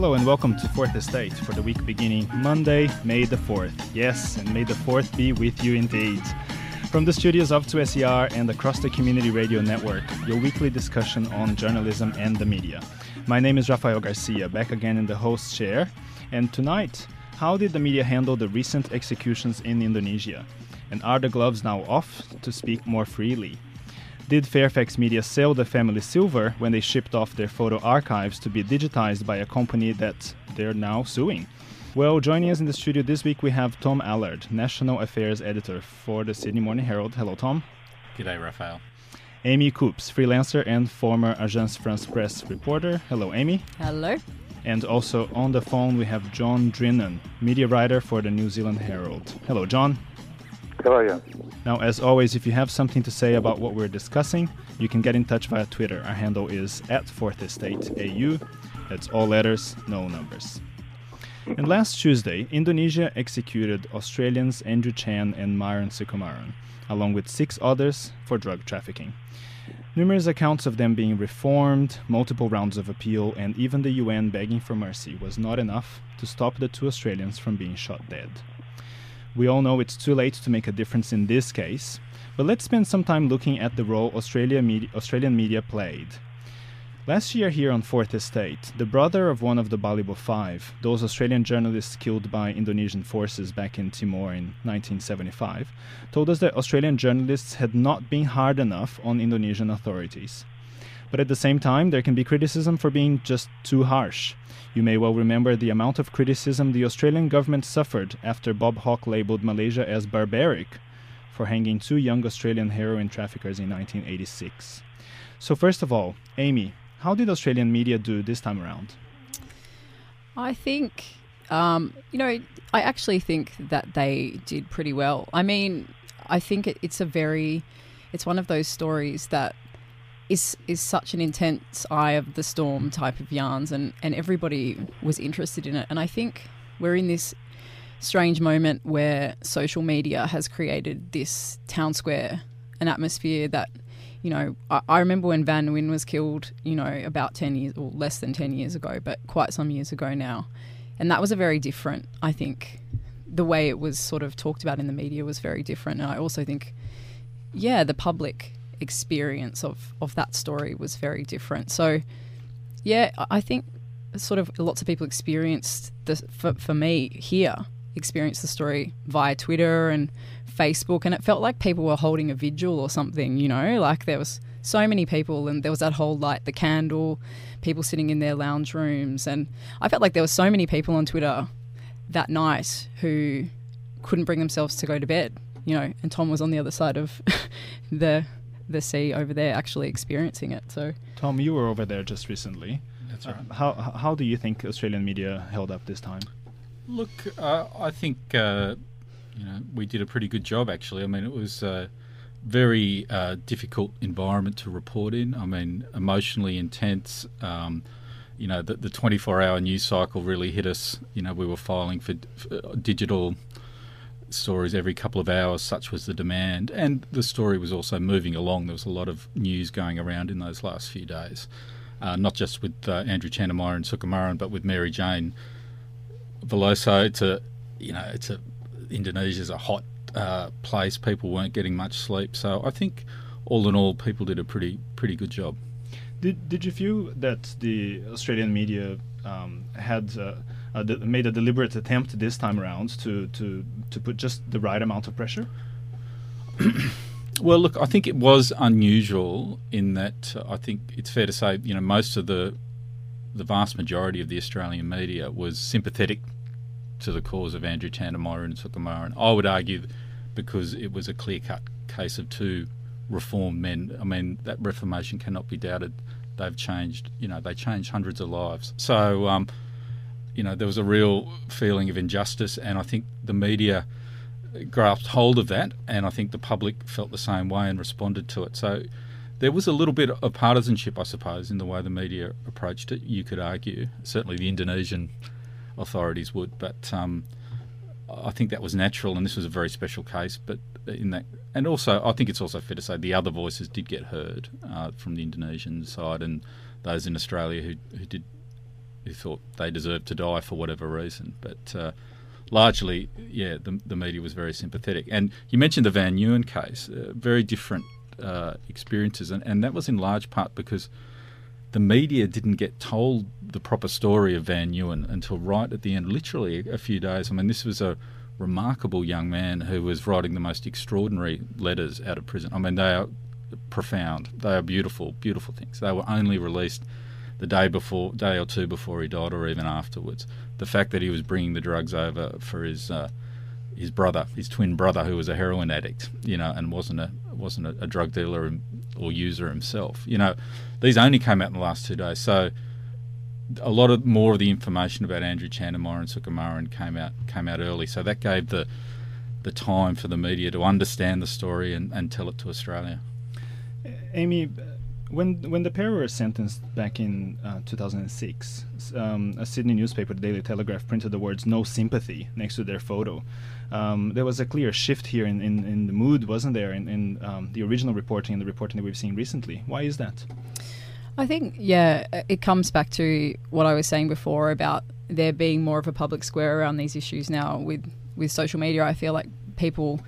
Hello and welcome to Fourth Estate for the week beginning Monday, May the 4th. Yes, and may the 4th be with you indeed. From the studios of 2SER and across the Community Radio Network, your weekly discussion on journalism and the media. My name is Rafael Garcia, back again in the host chair. And tonight, how did the media handle the recent executions in Indonesia? And are the gloves now off to speak more freely? Did Fairfax Media sell the family silver when they shipped off their photo archives to be digitized by a company that they're now suing? Well, joining us in the studio this week, we have Tom Allard, National Affairs Editor for the Sydney Morning Herald. Hello, Tom. G'day, Raphael. Amy Coopes, freelancer and former Agence France Presse reporter. Hello, Amy. Hello. And also on the phone, we have John Drinnan, media writer for the New Zealand Herald. Hello, John. Now, as always, if you have something to say about what we're discussing, you can get in touch via Twitter. Our handle is at Fourth Estate AU. That's all letters, no numbers. And last Tuesday, Indonesia executed Australians Andrew Chan and Myuran Sukumaran, along with six others for drug trafficking. Numerous accounts of them being reformed, multiple rounds of appeal, and even the UN begging for mercy was not enough to stop the two Australians from being shot dead. We all know it's too late to make a difference in this case, but let's spend some time looking at the role Australia Australian media played Last year, here on Fourth Estate, the brother of one of the Balibo Five, those Australian journalists killed by Indonesian forces back in Timor in 1975, told us that Australian journalists had not been hard enough on Indonesian authorities. But at the same time, there can be criticism for being just too harsh. You may well remember the amount of criticism the Australian government suffered after Bob Hawke labelled Malaysia as barbaric for hanging two young Australian heroin traffickers in 1986. So, first of all, Amy, how did Australian media do this time around? I think, um, you know, I actually think that they did pretty well. I mean, I think it, it's a very, it's one of those stories that is is such an intense eye of the storm type of yarns, and and everybody was interested in it. And I think we're in this strange moment where social media has created this town square, an atmosphere that you know, I, I, remember when Van Nguyen was killed, you know, about 10 years or less than 10 years ago, but quite some years ago now. And that was a very different, I think, the way it was sort of talked about in the media was very different. And I also think, yeah, the public experience of, of that story was very different. So, yeah, I think sort of lots of people experienced this, for, for me here, experienced the story via Twitter and Facebook, and it felt like people were holding a vigil or something. You know, like there was so many people, and there was that whole light the candle, people sitting in their lounge rooms, and I felt like there were so many people on Twitter that night who couldn't bring themselves to go to bed. You know, and Tom was on the other side of the the sea over there, actually experiencing it. So, Tom, you were over there just recently. That's right. Uh, how how do you think Australian media held up this time? Look, uh, I think uh, you know, we did a pretty good job actually. I mean, it was a very uh, difficult environment to report in. I mean, emotionally intense. Um, you know, the, the 24-hour news cycle really hit us. You know, we were filing for, for digital stories every couple of hours, such was the demand. And the story was also moving along. There was a lot of news going around in those last few days, uh, not just with uh, Andrew Chan and Myuran and Sukumaran, but with Mary Jane Veloso. It's a, you know, it's a Indonesia's a hot uh, place. People weren't getting much sleep, so I think all in all, people did a pretty pretty good job. Did Did you feel that the Australian media um, had uh, made a deliberate attempt this time around to to to put just the right amount of pressure? well, look, I think it was unusual in that uh, I think it's fair to say you know most of the the vast majority of the Australian media was sympathetic to the cause of Andrew Chan and Myuran and Sukumaran. I would argue because it was a clear cut case of two reformed men. I mean, that reformation cannot be doubted. They've changed, you know, they changed hundreds of lives. So, um, you know, there was a real feeling of injustice, and I think the media grasped hold of that, and I think the public felt the same way and responded to it. So, there was a little bit of partisanship, I suppose, in the way the media approached it. You could argue, certainly the Indonesian authorities would. But um, I think that was natural, and this was a very special case. But in that, and also, I think it's also fair to say the other voices did get heard uh, from the Indonesian side, and those in Australia who who did who thought they deserved to die for whatever reason. But uh, largely, yeah, the, the media was very sympathetic. And you mentioned the Van Nguyen case, uh, very different uh, experiences, and, and that was in large part because the media didn't get told the proper story of Van Nguyen until right at the end, literally a few days. I mean, this was a remarkable young man who was writing the most extraordinary letters out of prison. I mean, they are profound. They are beautiful, beautiful things. They were only released the day before, day or two before he died, or even afterwards. The fact that he was bringing the drugs over for his uh, his brother, his twin brother, who was a heroin addict, you know, and wasn't a wasn't a, a drug dealer or user himself. You know, these only came out in the last two days, so a lot of more of the information about Andrew Chan and Myuran and Sukumaran came out came out early. So that gave the the time for the media to understand the story and, and tell it to Australia. Amy, when when the pair were sentenced back in uh, 2006, um, a Sydney newspaper, the Daily Telegraph, printed the words "No sympathy" next to their photo. Um, there was a clear shift here in, in, in the mood, wasn't there, in, in um, the original reporting and the reporting that we've seen recently? Why is that? I think, yeah, it comes back to what I was saying before about there being more of a public square around these issues now with, with social media. I feel like people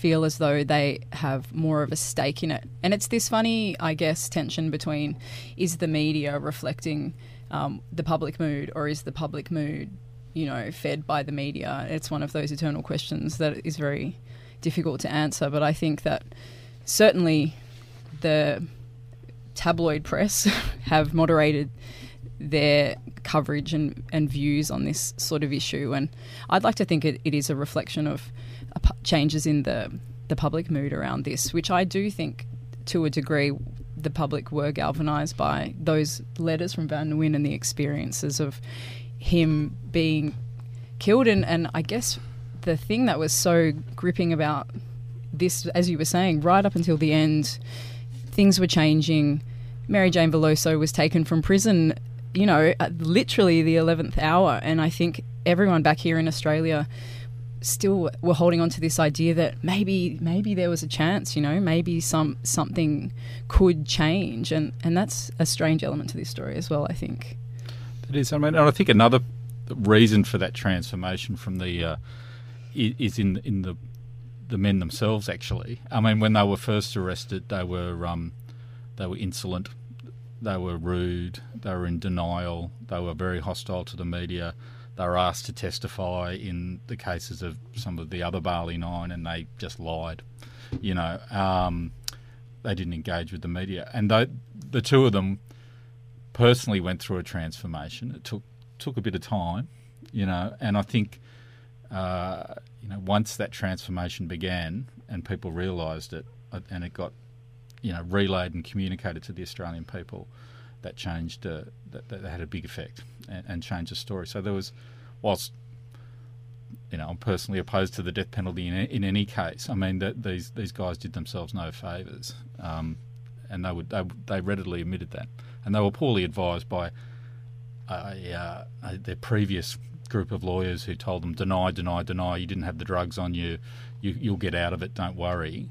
feel as though they have more of a stake in it. And it's this funny, I guess, tension between is the media reflecting um, the public mood or is the public mood, you know, fed by the media? It's one of those eternal questions that is very difficult to answer. But I think that certainly the tabloid press have moderated their coverage and, and views on this sort of issue. And I'd like to think it, it is a reflection of changes in the the public mood around this, which I do think, to a degree, the public were galvanised by those letters from Van Nguyen and the experiences of him being killed. And, and I guess the thing that was so gripping about this, as you were saying, right up until the end, things were changing. Mary Jane Veloso was taken from prison, you know, literally the 11th hour. And I think everyone back here in Australia still we were holding on to this idea that maybe maybe there was a chance, you know, maybe some something could change, and and that's a strange element to this story as well. I think it is. I mean, and I think another reason for that transformation from the uh, is in in the the men themselves. Actually, I mean, when they were first arrested, they were um, they were insolent, they were rude, they were in denial, they were very hostile to the media they asked to testify in the cases of some of the other Bali Nine, and they just lied. You know, um, they didn't engage with the media, and the two of them personally went through a transformation. It took took a bit of time, you know, and I think uh, you know once that transformation began and people realised it, uh, and it got you know relayed and communicated to the Australian people, that changed uh, that, that, had a big effect and, and, changed the story. So there was, whilst you know, I'm personally opposed to the death penalty in, in any case. I mean, that these these guys did themselves no favours, um, and they would they, they readily admitted that, and they were poorly advised by a, uh, a, their previous group of lawyers who told them deny, deny, deny. You didn't have the drugs on you. you you'll get out of it. Don't worry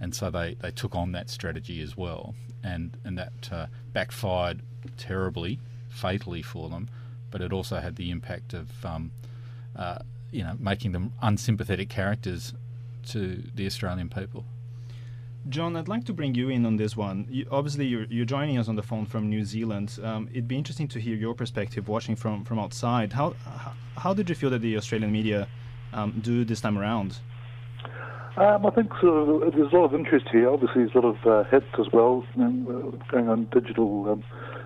and so they, they took on that strategy as well, and and that uh, backfired terribly, fatally for them, but it also had the impact of um, uh, you know making them unsympathetic characters to the Australian people. John, I'd like to bring you in on this one. You, obviously, you're, you're joining us on the phone from New Zealand. Um, it'd be interesting to hear your perspective, watching from, from outside. How, how, how did you feel that the Australian media um, do this time around? Um, I think sort of, there's a lot of interest here. Obviously, there's a lot of uh, hits as well going on digital um,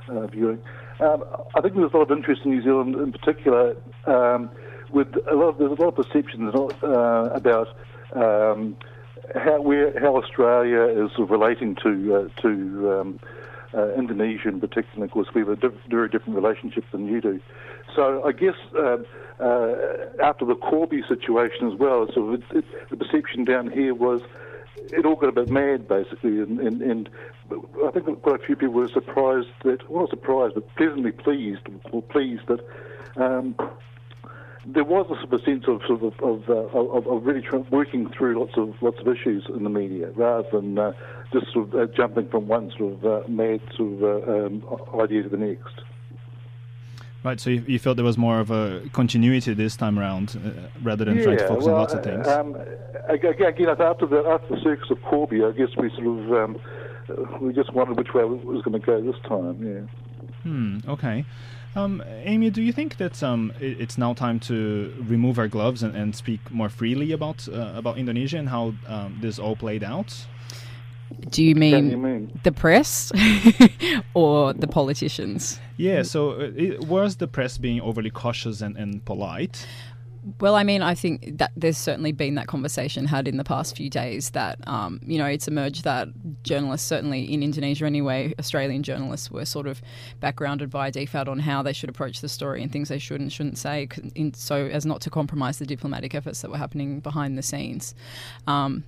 uh, viewing. Um, I think there's a lot of interest in New Zealand in particular. Um, with a lot of, there's a lot of perceptions uh, about um, how how Australia is sort of relating to uh, to um, uh, Indonesia in particular. Of course, we have a diff- very different relationship than you do. So I guess um, uh, after the Corby situation as well, so it, it, the perception down here was it all got a bit mad basically, and, and, and I think quite a few people were surprised that, well, not surprised, but pleasantly pleased, or pleased that. Um, there was a sort of sense of sort of of, uh, of, of really working through lots of lots of issues in the media, rather than uh, just sort of uh, jumping from one sort of uh, mad sort of uh, um, idea to the next. Right, so you, you, felt there was more of a continuity this time around, uh, rather than yeah, trying to focus well, on lots of things. Um, again, after the after the circus of Corby, I guess we sort of um, we just wondered which way it was going to go this time. Yeah. Hmm. Okay. Um, Amy, do you think that um, it's now time to remove our gloves and, and speak more freely about uh, about Indonesia and how um, this all played out? Do you mean, you mean? the press or the politicians? Yeah, so uh, it, was the press being overly cautious and, and polite? Well, I mean, I think that there's certainly been that conversation had in the past few days that, um, you know, it's emerged that journalists, certainly in Indonesia anyway, Australian journalists were sort of backgrounded by default on how they should approach the story and things they should and shouldn't say, in, so as not to compromise the diplomatic efforts that were happening behind the scenes. Um,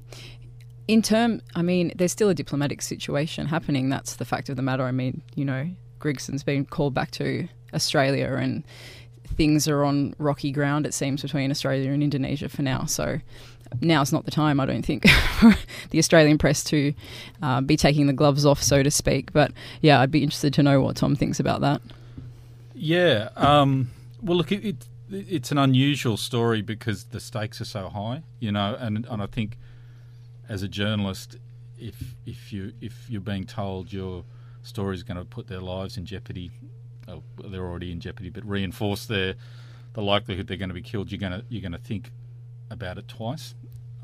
in term, I mean, there's still a diplomatic situation happening. That's the fact of the matter. I mean, you know, Grigson's been called back to Australia, and things are on rocky ground. It seems between Australia and Indonesia for now. So now's not the time, I don't think, for the Australian press to uh, be taking the gloves off, so to speak. But yeah, I'd be interested to know what Tom thinks about that. Yeah. Um, well, look, it, it, it's an unusual story because the stakes are so high, you know, and and I think as a journalist, if if you if you're being told your story is going to put their lives in jeopardy, oh, they're already in jeopardy, but reinforce their the likelihood they're going to be killed, you're going to you're going to think about it twice.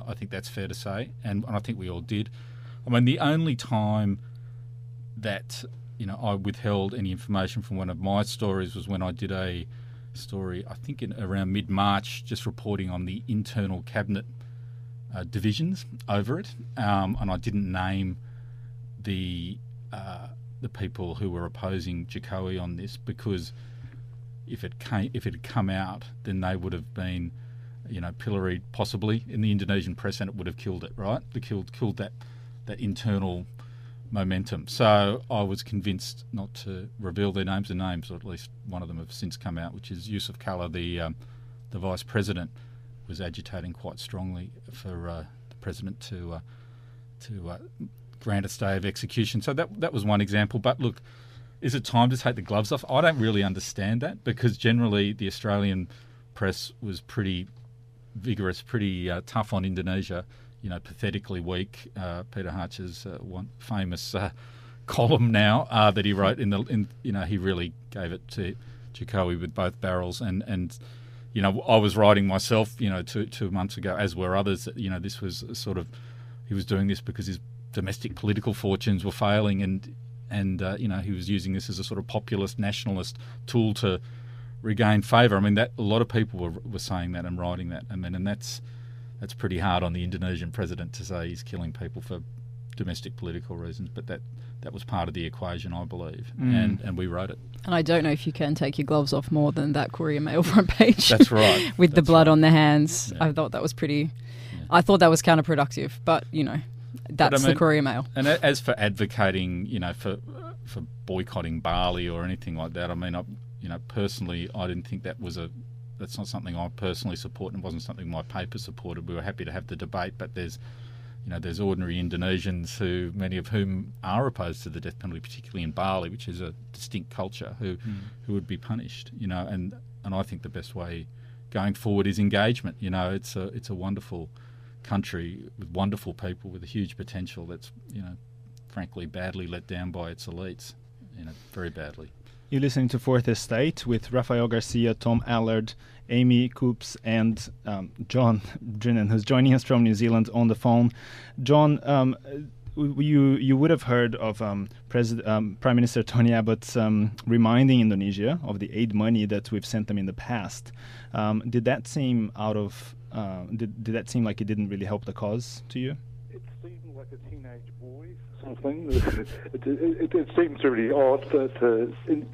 I think that's fair to say, and, and I think we all did. I mean, the only time that you know I withheld any information from one of my stories was when I did a story, I think in around mid March, just reporting on the internal cabinet uh, divisions over it, um, and I didn't name the uh, the people who were opposing Jokowi on this because if it came if it had come out, then they would have been, you know, pilloried possibly in the Indonesian press, and it would have killed it. Right, it killed killed that that internal momentum. So I was convinced not to reveal their names. The names, or at least one of them, have since come out, which is Jusuf Kalla, the um, the vice president was agitating quite strongly for uh, the president to uh, to uh, grant a stay of execution. So that that was one example. But look, is it time to take the gloves off? I don't really understand that because generally the Australian press was pretty vigorous, pretty uh, tough on Indonesia. You know, pathetically weak. Uh, Peter Hartcher's uh, one famous column now that he wrote in the in you know he really gave it to Jokowi with both barrels and and you know, I was writing myself, you know, two two months ago, as were others. You know, this was sort of he was doing this because his domestic political fortunes were failing, and and uh, you know he was using this as a sort of populist nationalist tool to regain favour. I mean, that a lot of people were were saying that and writing that. I mean, and that's that's pretty hard on the Indonesian president to say he's killing people for domestic political reasons, but that that was part of the equation, I believe, mm. and and we wrote it. And I don't know if you can take your gloves off more than that Courier Mail front page. That's right. with That's the blood right. on the hands, Yeah. I thought that was pretty. Yeah. I thought that was counterproductive, but you know, that's I the Courier Mail. And as for advocating, you know, for for boycotting Bali or anything like that, I mean, I, you know, personally, I didn't think that was a that's not something I personally support, and it wasn't something my paper supported. We were happy to have the debate, but there's, you know, there's ordinary Indonesians who, many of whom are opposed to the death penalty, particularly in Bali, which is a distinct culture, who hmm. who would be punished. You know, and and I think the best way going forward is engagement. You know, it's a it's a wonderful country with wonderful people with a huge potential that's you know frankly badly let down by its elites you know very badly You're listening to Fourth Estate with Rafael Garcia, Tom Allard, Amy Coopes, and um, John Drinnan, who's joining us from New Zealand on the phone. John, um, you you would have heard of um, um, Prime Minister Tony Abbott um, reminding Indonesia of the aid money that we've sent them in the past. Um, did that seem out of uh, did, did that seem like it didn't really help the cause to you? Seemed like a teenage boy of it, it, it seems really odd that uh, in,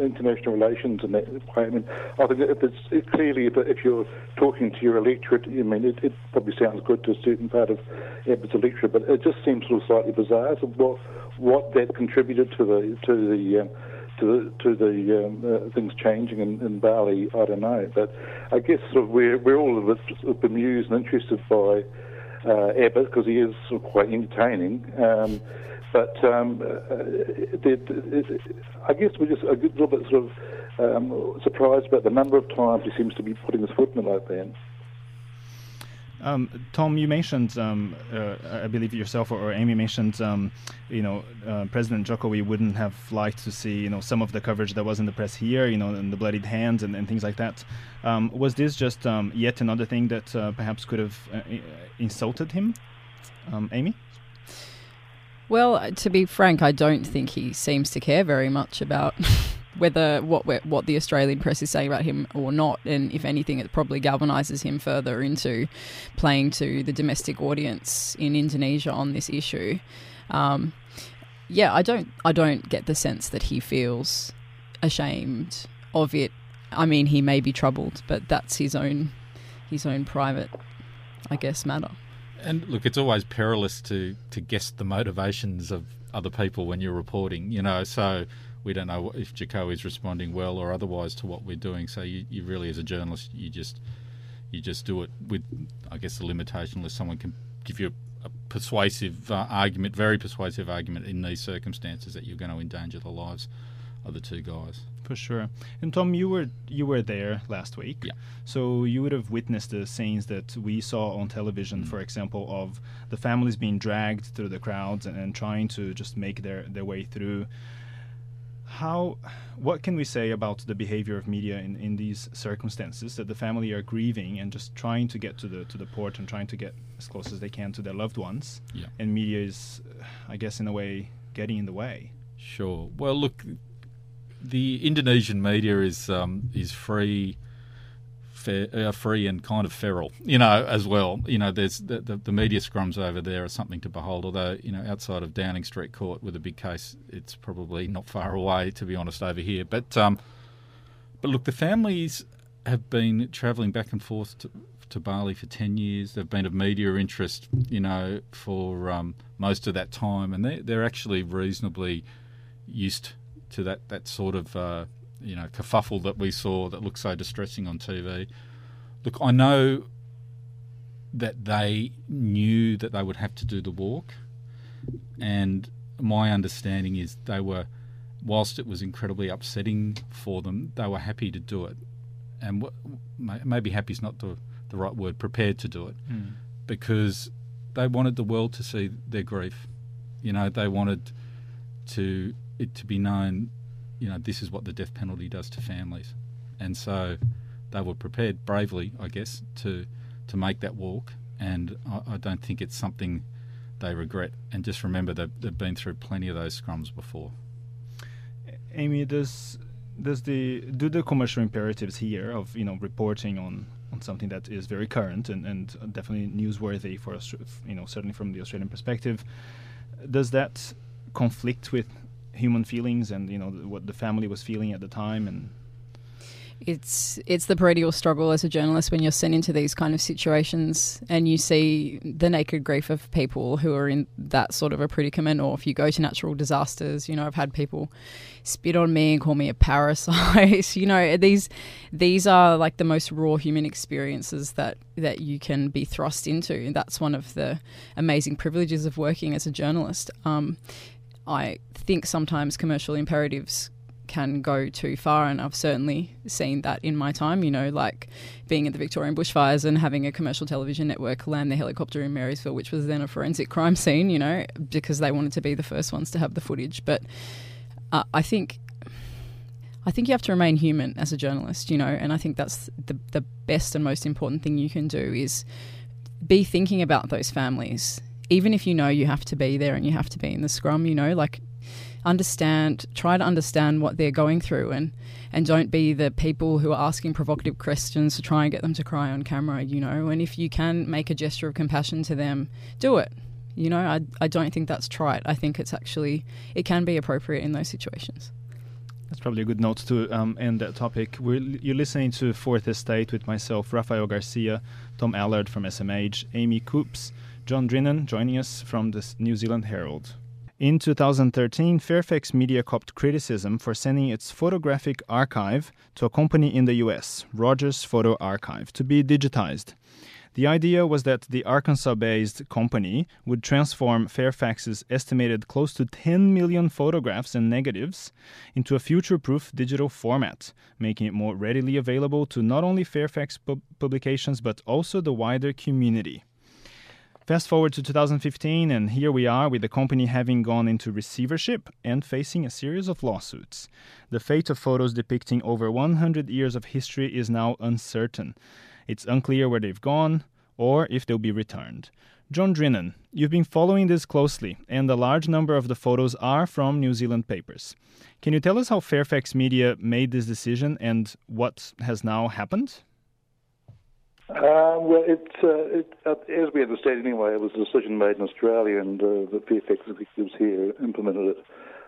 international relations and that way. I mean, I think if it's it, clearly if, if you're talking to your electorate, I mean, it, it probably sounds good to a certain part of Abbott's electorate, but it just seems sort of slightly bizarre. So what what that contributed to the to the um, to the, to the um, uh, things changing in, in Bali, I don't know. But I guess sort of we're we're all a bit bemused and interested by uh, Abbott because he is quite entertaining. Um, but um, uh, I guess we're just a little bit sort of um, surprised about the number of times he seems to be putting his foot in the like then. Um, Tom, you mentioned, um, uh, I believe yourself or, Amy mentioned, um, you know, uh, President Jokowi wouldn't have liked to see, you know, some of the coverage that was in the press here, you know, and the bloodied hands and, and things like that. Um, was this just um, yet another thing that uh, perhaps could have uh, insulted him, um, Amy? Well, to be frank, I don't think he seems to care very much about whether what what the Australian press is saying about him or not, and if anything, it probably galvanises him further into playing to the domestic audience in Indonesia on this issue. Um, yeah, I don't I don't get the sense that he feels ashamed of it. I mean, he may be troubled, but that's his own his own private, I guess, matter. And look, it's always perilous to to guess the motivations of other people when you're reporting. You know, so we don't know if Jokowi is responding well or otherwise to what we're doing. So you, you really, as a journalist, you just you just do it with, I guess, the limitation unless someone can give you a, a persuasive uh, argument, very persuasive argument in these circumstances that you're going to endanger the lives of the two guys. For sure. And Tom, you were you were there last week. Yeah. So you would have witnessed the scenes that we saw on television, mm. for example, of the families being dragged through the crowds and, and trying to just make their, their way through how what can we say about the behavior of media in, in these circumstances that the family are grieving and just trying to get to the to the port and trying to get as close as they can to their loved ones? Yeah. and media is i guess in a way getting in the way. Sure. Well look the indonesian media is um, is free fair, uh, free and kind of feral, you know, as well. You know, there's the, the, the, media scrums over there are something to behold. Although, you know, outside of Downing Street Court with a big case, it's probably not far away, to be honest, over here. But, um, but look, the families have been travelling back and forth to, to Bali for 10 years. They've been of media interest, you know, for um, most of that time, and they, they're actually reasonably used to that, that sort of uh, you know kerfuffle that we saw that looked so distressing on TV. Look, I know that they knew that they would have to do the walk, and my understanding is they were, whilst it was incredibly upsetting for them, they were happy to do it, and maybe happy is not the the right word, prepared to do it, mm. because they wanted the world to see their grief. You know, they wanted to it to be known you know, this is what the death penalty does to families. And so they were prepared bravely, I guess, to to make that walk. And I, I don't think it's something they regret. And just remember they've, they've been through plenty of those scrums before. Amy, does does the do the commercial imperatives here of you know reporting on on something that is very current and, and definitely newsworthy for us, you know, certainly from the Australian perspective, does that conflict with human feelings and you know what the family was feeling at the time and it's it's the perennial struggle as a journalist when you're sent into these kind of situations and you see the naked grief of people who are in that sort of a predicament or if you go to natural disasters you know I've had people spit on me and call me a parasite you know these these are like the most raw human experiences that that you can be thrust into. That's one of the amazing privileges of working as a journalist. Um, I think sometimes commercial imperatives can go too far, and I've certainly seen that in my time. You know, like being in the Victorian bushfires and having a commercial television network land the helicopter in Marysville, which was then a forensic crime scene. You know, because they wanted to be the first ones to have the footage. But uh, I think. I think you have to remain human as a journalist, you know, and I think that's the the best and most important thing you can do is be thinking about those families even if you know you have to be there and you have to be in the scrum, you know, like understand, try to understand what they're going through and, and don't be the people who are asking provocative questions to try and get them to cry on camera, you know. And if you can make a gesture of compassion to them, do it. You know, I, I don't think that's trite. I think it's actually, it can be appropriate in those situations. That's probably a good note to um, end that topic. We're, you're listening to Fourth Estate with myself, Rafael Garcia, Tom Allard from SMH, Amy Coopes, John Drinnan joining us from the New Zealand Herald. In 2013, Fairfax Media copped criticism for sending its photographic archive to a company in the US, Rogers Photo Archive, to be digitized. The idea was that the Arkansas based company would transform Fairfax's estimated close to 10 million photographs and negatives into a future proof digital format, making it more readily available to not only Fairfax pub- publications but also the wider community. Fast forward to 2015, and here we are with the company having gone into receivership and facing a series of lawsuits. The fate of photos depicting over 100 years of history is now uncertain. It's unclear where they've gone or if they'll be returned. John Drinnan, you've been following this closely, and a large number of the photos are from New Zealand papers. Can you tell us how Fairfax Media made this decision and what has now happened? Uh, well, it, uh, it, uh, as we understand anyway, it was a decision made in Australia, and uh, the Fairfax executives here implemented it.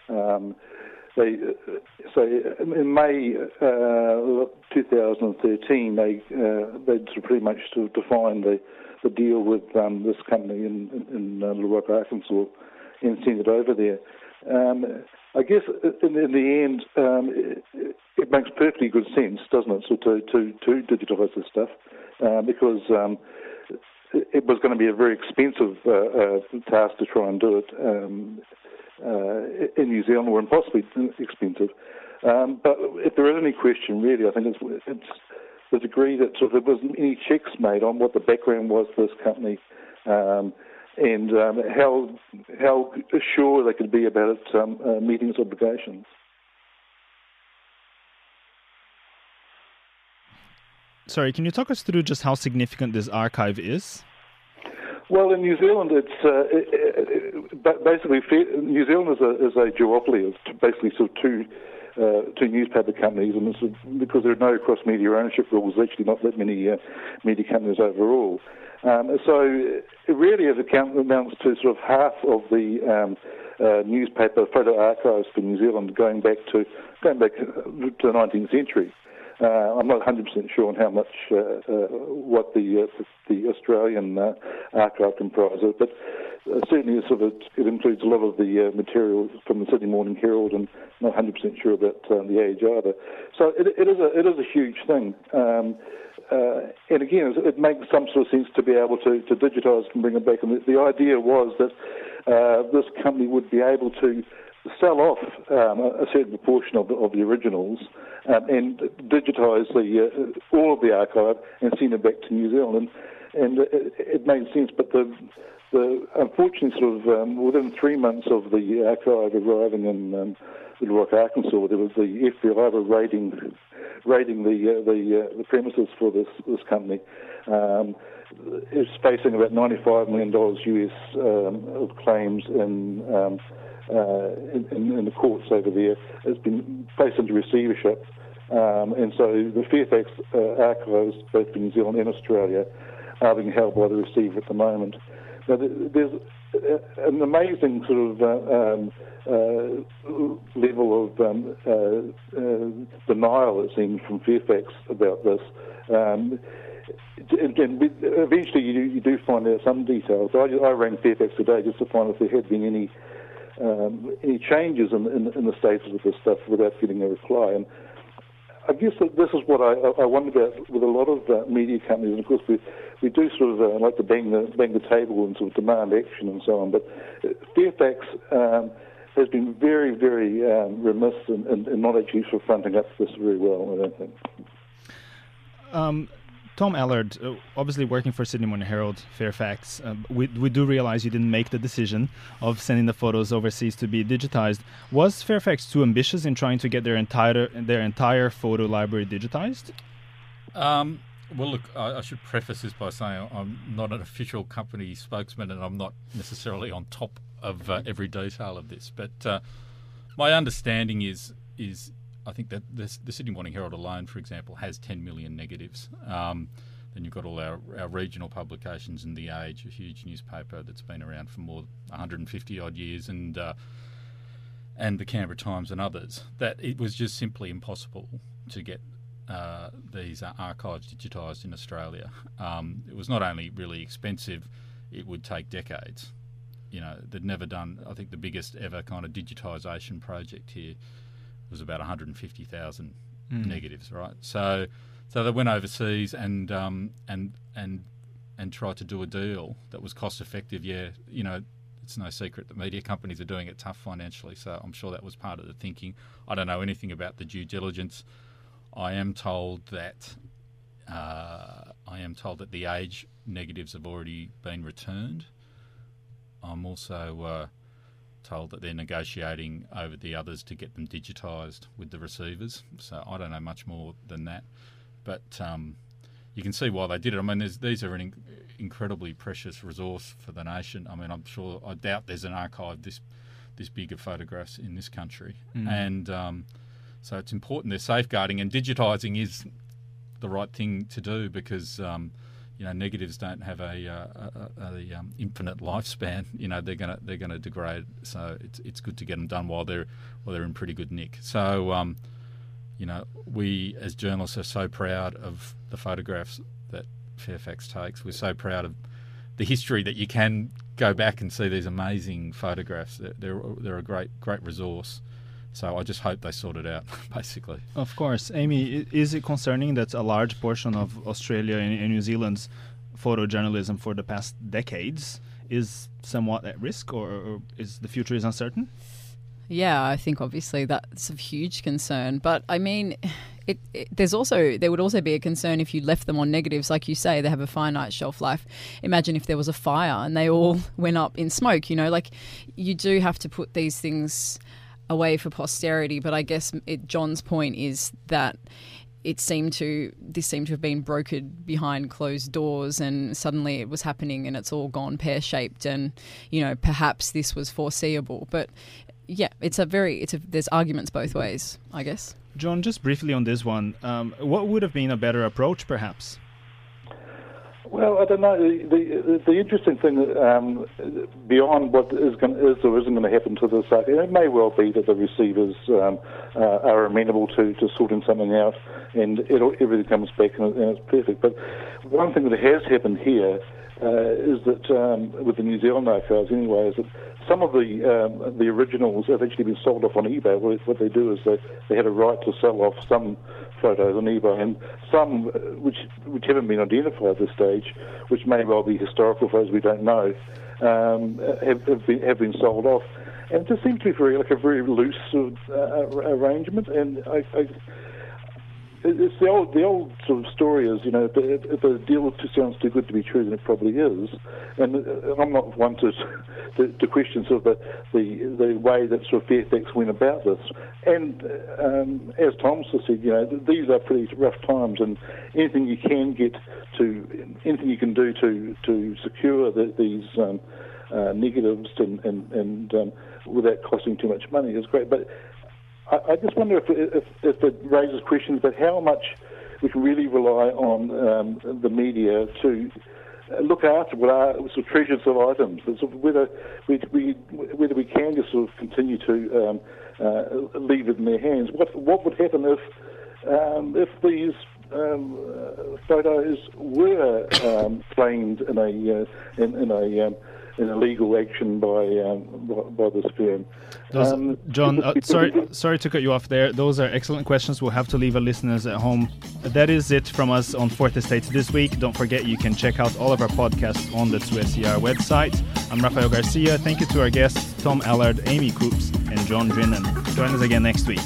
Um, they, uh, so in May uh, 2013, they they pretty much defined the, the deal with um, this company in, in, in Little Rock, Arkansas, and sent it over there. Um, I guess in, in the end, um, it, it, makes perfectly good sense, doesn't it, so to, to, to digitise this stuff. Uh, because um, it was going to be a very expensive uh, uh, task to try and do it um, uh, in New Zealand, or impossibly expensive. Um, but if there is any question, really, I think it's, it's the degree that sort of there wasn't any checks made on what the background was for this company. Um, and um, how how sure they could be about it um, uh, meeting its obligations. Sorry, can you talk us through just how significant this archive is? Well, in New Zealand, it's uh, it, it, basically New Zealand is a, is a duopoly of basically sort of two uh, two newspaper companies, and because there are no cross media ownership rules, there's actually not that many uh, media companies overall. Um, so it really it amounts to sort of half of the um, uh, newspaper photo archives for New Zealand going back to going back to the 19th century. Uh, I'm not 100% sure on how much uh, uh, what the uh, the Australian uh, archive comprises, but uh, certainly sort of it includes a lot of the material from the Sydney Morning Herald, and I'm not 100% sure about the Age either. So it, it is a it is a huge thing. Um, and again, it makes some sort of sense to be able to, to digitise and bring it back. And the, the idea was that this company would be able to sell off um, a certain proportion of the, of the originals um, and digitise the, uh, all of the archive and send it back to New Zealand. And, and it, it made sense, but the, the unfortunately, sort of um, within three months of the archive arriving in um, Little Rock, Arkansas, there was the FBI raiding raiding the uh, the, uh, the premises for this this company. Um, it's facing about $95 million US um, of claims in um, uh, in, in, the courts over there has been placed into receivership. Um, and so the Fairfax uh, archives, both in New Zealand and Australia, are being held by the receiver at the moment. Now, there's an amazing sort of uh, um, uh, level of um, uh, uh, denial, it seems, from Fairfax about this. Um, and, and eventually, you do, you do, find out some details. I, I rang Fairfax today just to find if there had been any um, any changes in, in, in, the status of this stuff without getting a reply. And I guess that this is what I, I wonder about with a lot of uh, media companies. And of course, we we do sort of uh, like to bang the bang the table and sort of demand action and so on. But uh, Fairfax. Um, has been very, very um, remiss in, not actually sort of fronting up to this very well, I don't think. Tom Allard, uh, obviously working for Sydney Morning Herald, Fairfax, uh, we, we do realize you didn't make the decision of sending the photos overseas to be digitized. Was Fairfax too ambitious in trying to get their entire their entire photo library digitized? Um, well, look, I, I, should preface this by saying I'm not an official company spokesman and I'm not necessarily on top of uh, every detail of this. But uh, my understanding is is I think that this, the Sydney Morning Herald alone, for example, has 10 million negatives. Um, then you've got all our, our regional publications and The Age, a huge newspaper that's been around for more 150 odd years, and uh, and the Canberra Times and others. That it was just simply impossible to get uh, these archives digitised in Australia. Um, it was not only really expensive; it would take decades. You know, they'd never done. I think the biggest ever kind of digitisation project here was about 150,000 mm. negatives, right? So, so they went overseas and um, and and and tried to do a deal that was cost effective, yeah, you know, it's no secret that media companies are doing it tough financially. So I'm sure that was part of the thinking. I don't know anything about the due diligence. I am told that uh, I am told that the age negatives have already been returned. I'm also uh, told that they're negotiating over the others to get them digitised with the receivers. So I don't know much more than that, but um, you can see why they did it. I mean, these are an in- incredibly precious resource for the nation. I mean, I'm sure I doubt there's an archive this this big of photographs in this country, mm. and um, so it's important they're safeguarding and digitising is the right thing to do because. Um, you know, negatives don't have a, uh, a, a um, infinite lifespan. You know, they're gonna they're gonna degrade. So it's it's good to get them done while they're while they're in pretty good nick. So, um, you know, we as journalists are so proud of the photographs that Fairfax takes. We're so proud of the history that you can go back and see these amazing photographs. They're they're, they're a great great resource. So I just hope they sort it out, basically. Of course. Amy, is it concerning that a large portion of Australia and, New Zealand's photojournalism for the past decades is somewhat at risk, or, or is the future is uncertain? Yeah, I think obviously that's a huge concern. But I mean, it, it, there's also there would also be a concern if you left them on negatives, like you say, they have a finite shelf life. Imagine if there was a fire and they all went up in smoke. You know, like you do have to put these things away for posterity. But I guess it, John's point is that it seemed to this seemed to have been brokered behind closed doors and suddenly it was happening and it's all gone pear-shaped and you know perhaps this was foreseeable but yeah it's a very it's a there's arguments both ways i guess john just briefly on this one um, what would have been a better approach perhaps well, I don't know. The the, the interesting thing um, beyond what is, going, is or isn't going to happen to this, uh, it may well be that the receivers um, uh, are amenable to, to sorting something out, and it'll everything comes back and, and, it's perfect. But one thing that has happened here uh, is that um, with the New Zealand archives, anyway, is that some of the um, the originals have actually been sold off on eBay. What they do is they, they had a right to sell off some photos on eBay, and some uh, which which haven't been identified at this stage, which may well be historical photos we don't know, um, have, have, been, have been sold off. And it just seems to be very like a very loose sort of, uh, arrangement, and I, I it's the old the old sort of story is you know if, if a deal sounds too good to be true then it probably is. And uh, I'm not one to to, to question sort of the, the the way that sort of Fairfax went about this. And um, as Tom said you know these are pretty rough times and anything you can get to anything you can do to to secure the, these um, uh, negatives and and, and um, without costing too much money is great. But I, I just wonder if, if, if, it raises questions about how much we can really rely on um, the media to look after what are sort of treasures of items, sort of whether we, we, whether we can just sort of continue to um, uh, leave it in their hands. What what would happen if um, if these um, uh, photos were um, claimed in a uh, in, in, a um, in a legal action by um, by, this firm. Those, um, John, uh, sorry, sorry to cut you off there. Those are excellent questions. We'll have to leave our listeners at home. That is it from us on Fourth Estate this week. Don't forget you can check out all of our podcasts on the 2SER website. I'm Rafael Garcia. Thank you to our guests Tom Allard, Amy Coopes, and John Drinnan. Join us again next week.